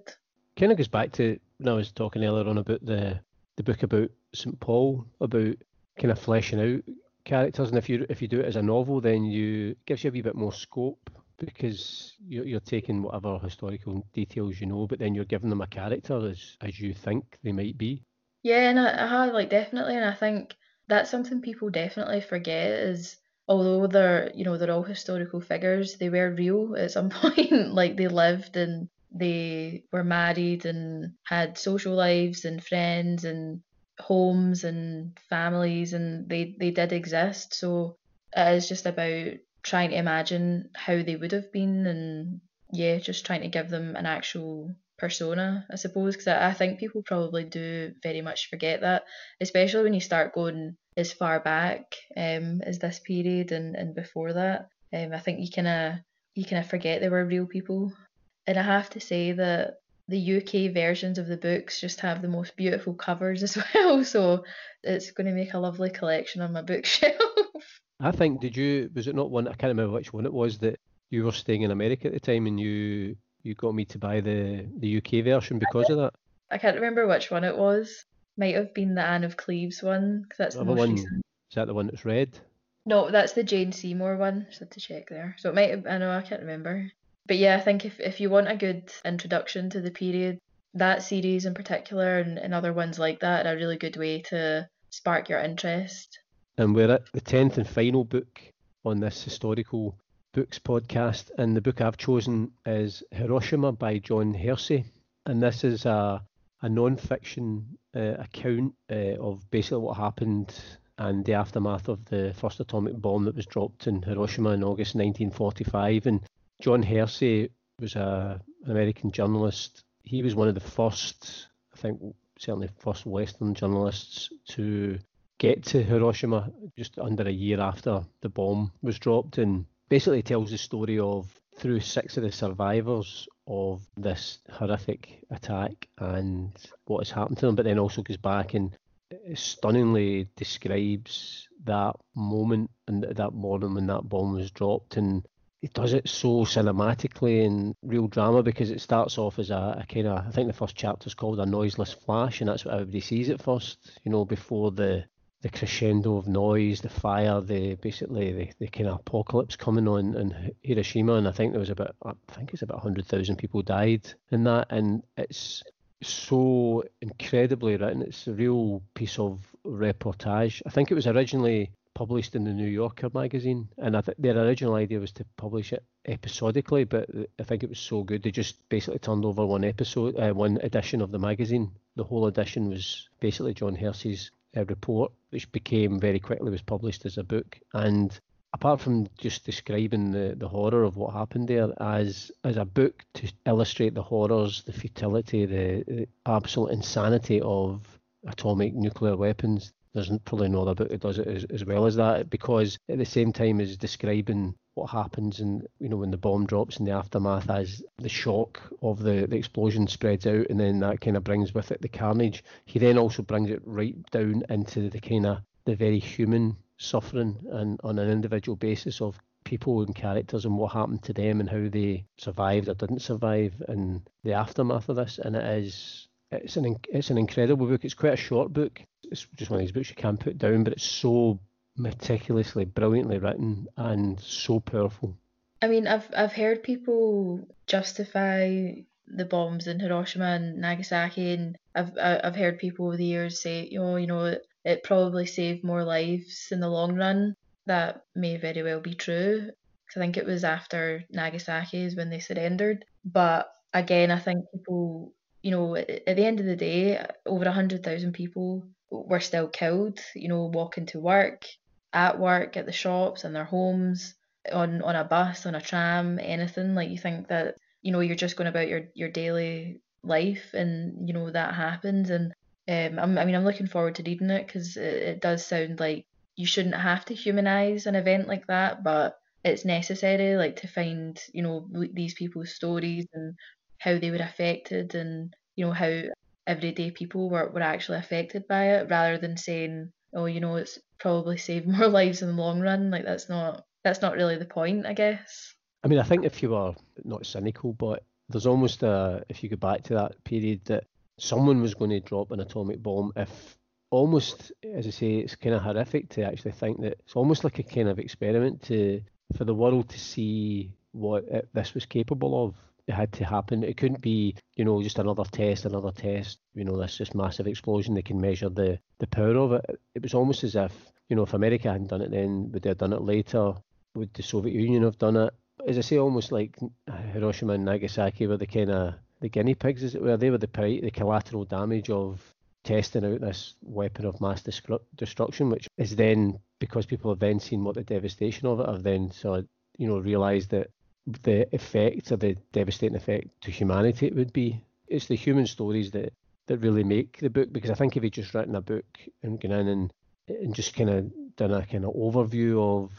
Kind of goes back to when i was talking earlier on about the the book about st paul about kind of fleshing out characters, and if you if you do it as a novel, then you gives you a wee bit more scope because you're, you're taking whatever historical details you know, but then you're giving them a character as as you think they might be. Yeah, and I, I like definitely, and I think that's something people definitely forget is although they're you know they're all historical figures, they were real at some point. like they lived and they were married and had social lives and friends and homes and families and they, they did exist. So it is just about trying to imagine how they would have been and yeah, just trying to give them an actual persona, I suppose, because I, I think people probably do very much forget that, especially when you start going as far back um, as this period and, and before that. Um, I think you kind of you kind of forget they were real people. And I have to say that the UK versions of the books just have the most beautiful covers as well. So it's going to make a lovely collection on my bookshelf. I think did you was it not one I can't remember which one it was that you were staying in America at the time and you you got me to buy the the UK version because of that. I can't remember which one it was. Might have been the Anne of Cleves one because that's the, the most one, recent. Is that the one that's red? No, that's the Jane Seymour one. Just had to check there. So it might have. I know I can't remember. But yeah, I think if, if you want a good introduction to the period, that series in particular and, and other ones like that are a really good way to spark your interest. And we're at the 10th and final book on this historical books podcast. And the book I've chosen is Hiroshima by John Hersey. And this is a, a non fiction uh, account uh, of basically what happened and the aftermath of the first atomic bomb that was dropped in Hiroshima in August 1945. And John Hersey was a, an American journalist. He was one of the first, I think, certainly first Western journalists to get to Hiroshima just under a year after the bomb was dropped and basically tells the story of through six of the survivors of this horrific attack and what has happened to them, but then also goes back and uh, stunningly describes that moment and that morning when that bomb was dropped and it does it so cinematically and real drama because it starts off as a, a kind of I think the first chapter is called a noiseless flash and that's what everybody sees at first you know before the the crescendo of noise the fire the basically the, the kind of apocalypse coming on in Hiroshima and I think there was about I think it's about 100,000 people died in that and it's so incredibly written it's a real piece of reportage I think it was originally published in the New Yorker magazine, and I think their original idea was to publish it episodically, but I think it was so good they just basically turned over one episode, uh, one edition of the magazine. The whole edition was basically John Hersey's uh, report, which became very quickly was published as a book. And apart from just describing the, the horror of what happened there as as a book to illustrate the horrors, the futility, the, the absolute insanity of atomic nuclear weapons, there's probably no other book that does it as, as well as that because at the same time as describing what happens and you know when the bomb drops in the aftermath as the shock of the, the explosion spreads out and then that kind of brings with it the carnage he then also brings it right down into the kind of the very human suffering and on an individual basis of people and characters and what happened to them and how they survived or didn't survive and the aftermath of this. And it is it's an it's an incredible book. It's quite a short book. It's just one of these books you can't put down, but it's so meticulously, brilliantly written and so powerful. I mean, I've I've heard people justify the bombs in Hiroshima and Nagasaki, and I've I've heard people over the years say, you know, you know, it probably saved more lives in the long run. That may very well be true. I think it was after Nagasaki is when they surrendered. But again, I think people, you know, at the end of the day, over a hundred thousand people were still killed. You know, walking to work, at work, at the shops, in their homes, on on a bus, on a tram, anything. Like you think that you know you're just going about your your daily life, and you know that happens. And um, I'm, I mean, I'm looking forward to reading it because it, it does sound like you shouldn't have to humanize an event like that, but it's necessary, like to find you know these people's stories and how they were affected, and you know how everyday people were, were actually affected by it, rather than saying, oh, you know, it's probably saved more lives in the long run. Like that's not that's not really the point, I guess. I mean, I think if you were not cynical, but there's almost a, if you go back to that period, that someone was going to drop an atomic bomb if almost, as I say, it's kind of horrific to actually think that it's almost like a kind of experiment to for the world to see what it, this was capable of. It had to happen. It couldn't be, you know, just another test, another test. You know, this just massive explosion. They can measure the the power of it. It was almost as if, you know, if America hadn't done it then, would they have done it later? Would the Soviet Union have done it? As I say, almost like Hiroshima and Nagasaki were the kind of the guinea pigs, as it were. They were the the collateral damage of testing out this weapon of mass destruction, which is then because people have then seen what the devastation of it have then of, you know realised that the effect or the devastating effect to humanity it would be. It's the human stories that that really make the book because I think if he'd just written a book and gone in and and just kind of done a kind of overview of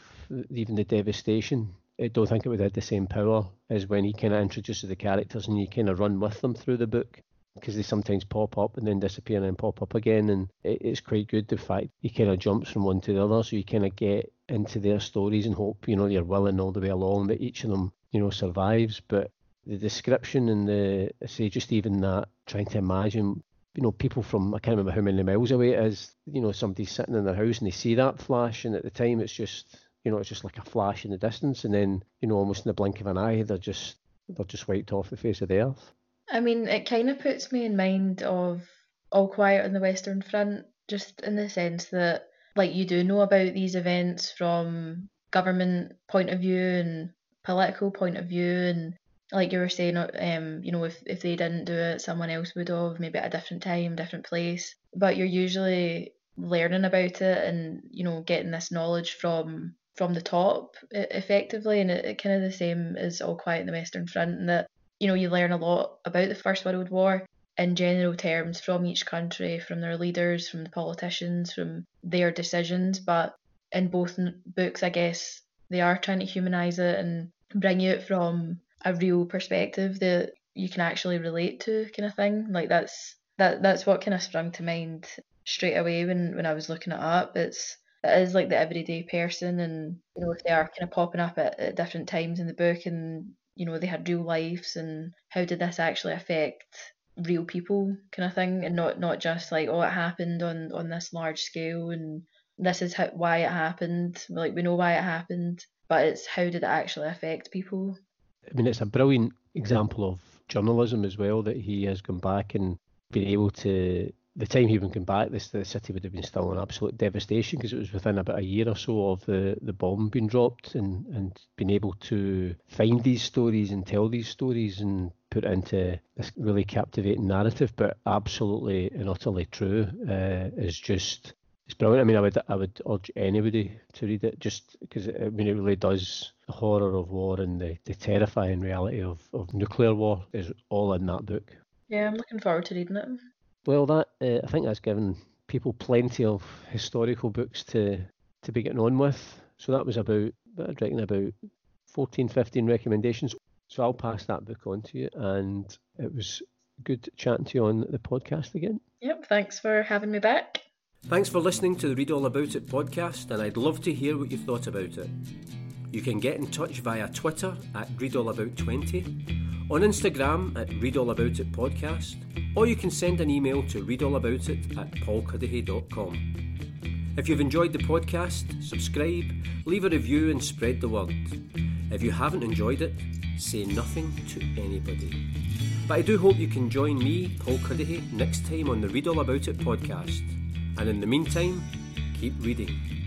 even the devastation, I don't think it would have the same power as when he kind of introduces the characters and you kind of run with them through the book because they sometimes pop up and then disappear and then pop up again. And it, it's quite good the fact he kind of jumps from one to the other, so you kind of get into their stories and hope you know you're willing all the way along that each of them you know survives. But the description and the I say just even that trying to imagine you know people from I can't remember how many miles away it is. You know somebody's sitting in their house and they see that flash, and at the time it's just you know it's just like a flash in the distance, and then you know almost in the blink of an eye they're just they're just wiped off the face of the earth. I mean, it kind of puts me in mind of All Quiet on the Western Front, just in the sense that, like, you do know about these events from government point of view and political point of view, and like you were saying, um, you know, if if they didn't do it, someone else would have, maybe at a different time, different place. But you're usually learning about it and you know getting this knowledge from from the top effectively and it, it kind of the same as all quiet in the western front and that you know, you learn a lot about the First World War in general terms from each country, from their leaders, from the politicians, from their decisions. But in both books, I guess they are trying to humanise it and bring it from a real perspective that you can actually relate to, kind of thing. Like that's that that's what kind of sprung to mind straight away when when I was looking it up. It's it is like the everyday person, and you know if they are kind of popping up at, at different times in the book, and you know they had real lives and how did this actually affect real people kind of thing and not not just like oh it happened on on this large scale and this is how, why it happened like we know why it happened but it's how did it actually affect people? I mean it's a brilliant example of journalism as well that he has gone back and been able to the time he even came back, this the city would have been still in absolute devastation because it was within about a year or so of the, the bomb being dropped and, and being able to find these stories and tell these stories and put into this really captivating narrative, but absolutely and utterly true, uh, is just it's brilliant. I mean, I would I would urge anybody to read it just because I mean it really does the horror of war and the, the terrifying reality of, of nuclear war is all in that book. Yeah, I'm looking forward to reading it. Well, that uh, I think that's given people plenty of historical books to to be getting on with. So that was about, I reckon, about 14, 15 recommendations. So I'll pass that book on to you, and it was good chatting to you on the podcast again. Yep, thanks for having me back. Thanks for listening to the Read All About It podcast, and I'd love to hear what you thought about it. You can get in touch via Twitter at ReadAllAbout20, on Instagram at ReadAllAboutIt podcast, or you can send an email to readallaboutit at paulcuddihy.com. If you've enjoyed the podcast, subscribe, leave a review, and spread the word. If you haven't enjoyed it, say nothing to anybody. But I do hope you can join me, Paul Cuddihy, next time on the Read All About It podcast. And in the meantime, keep reading.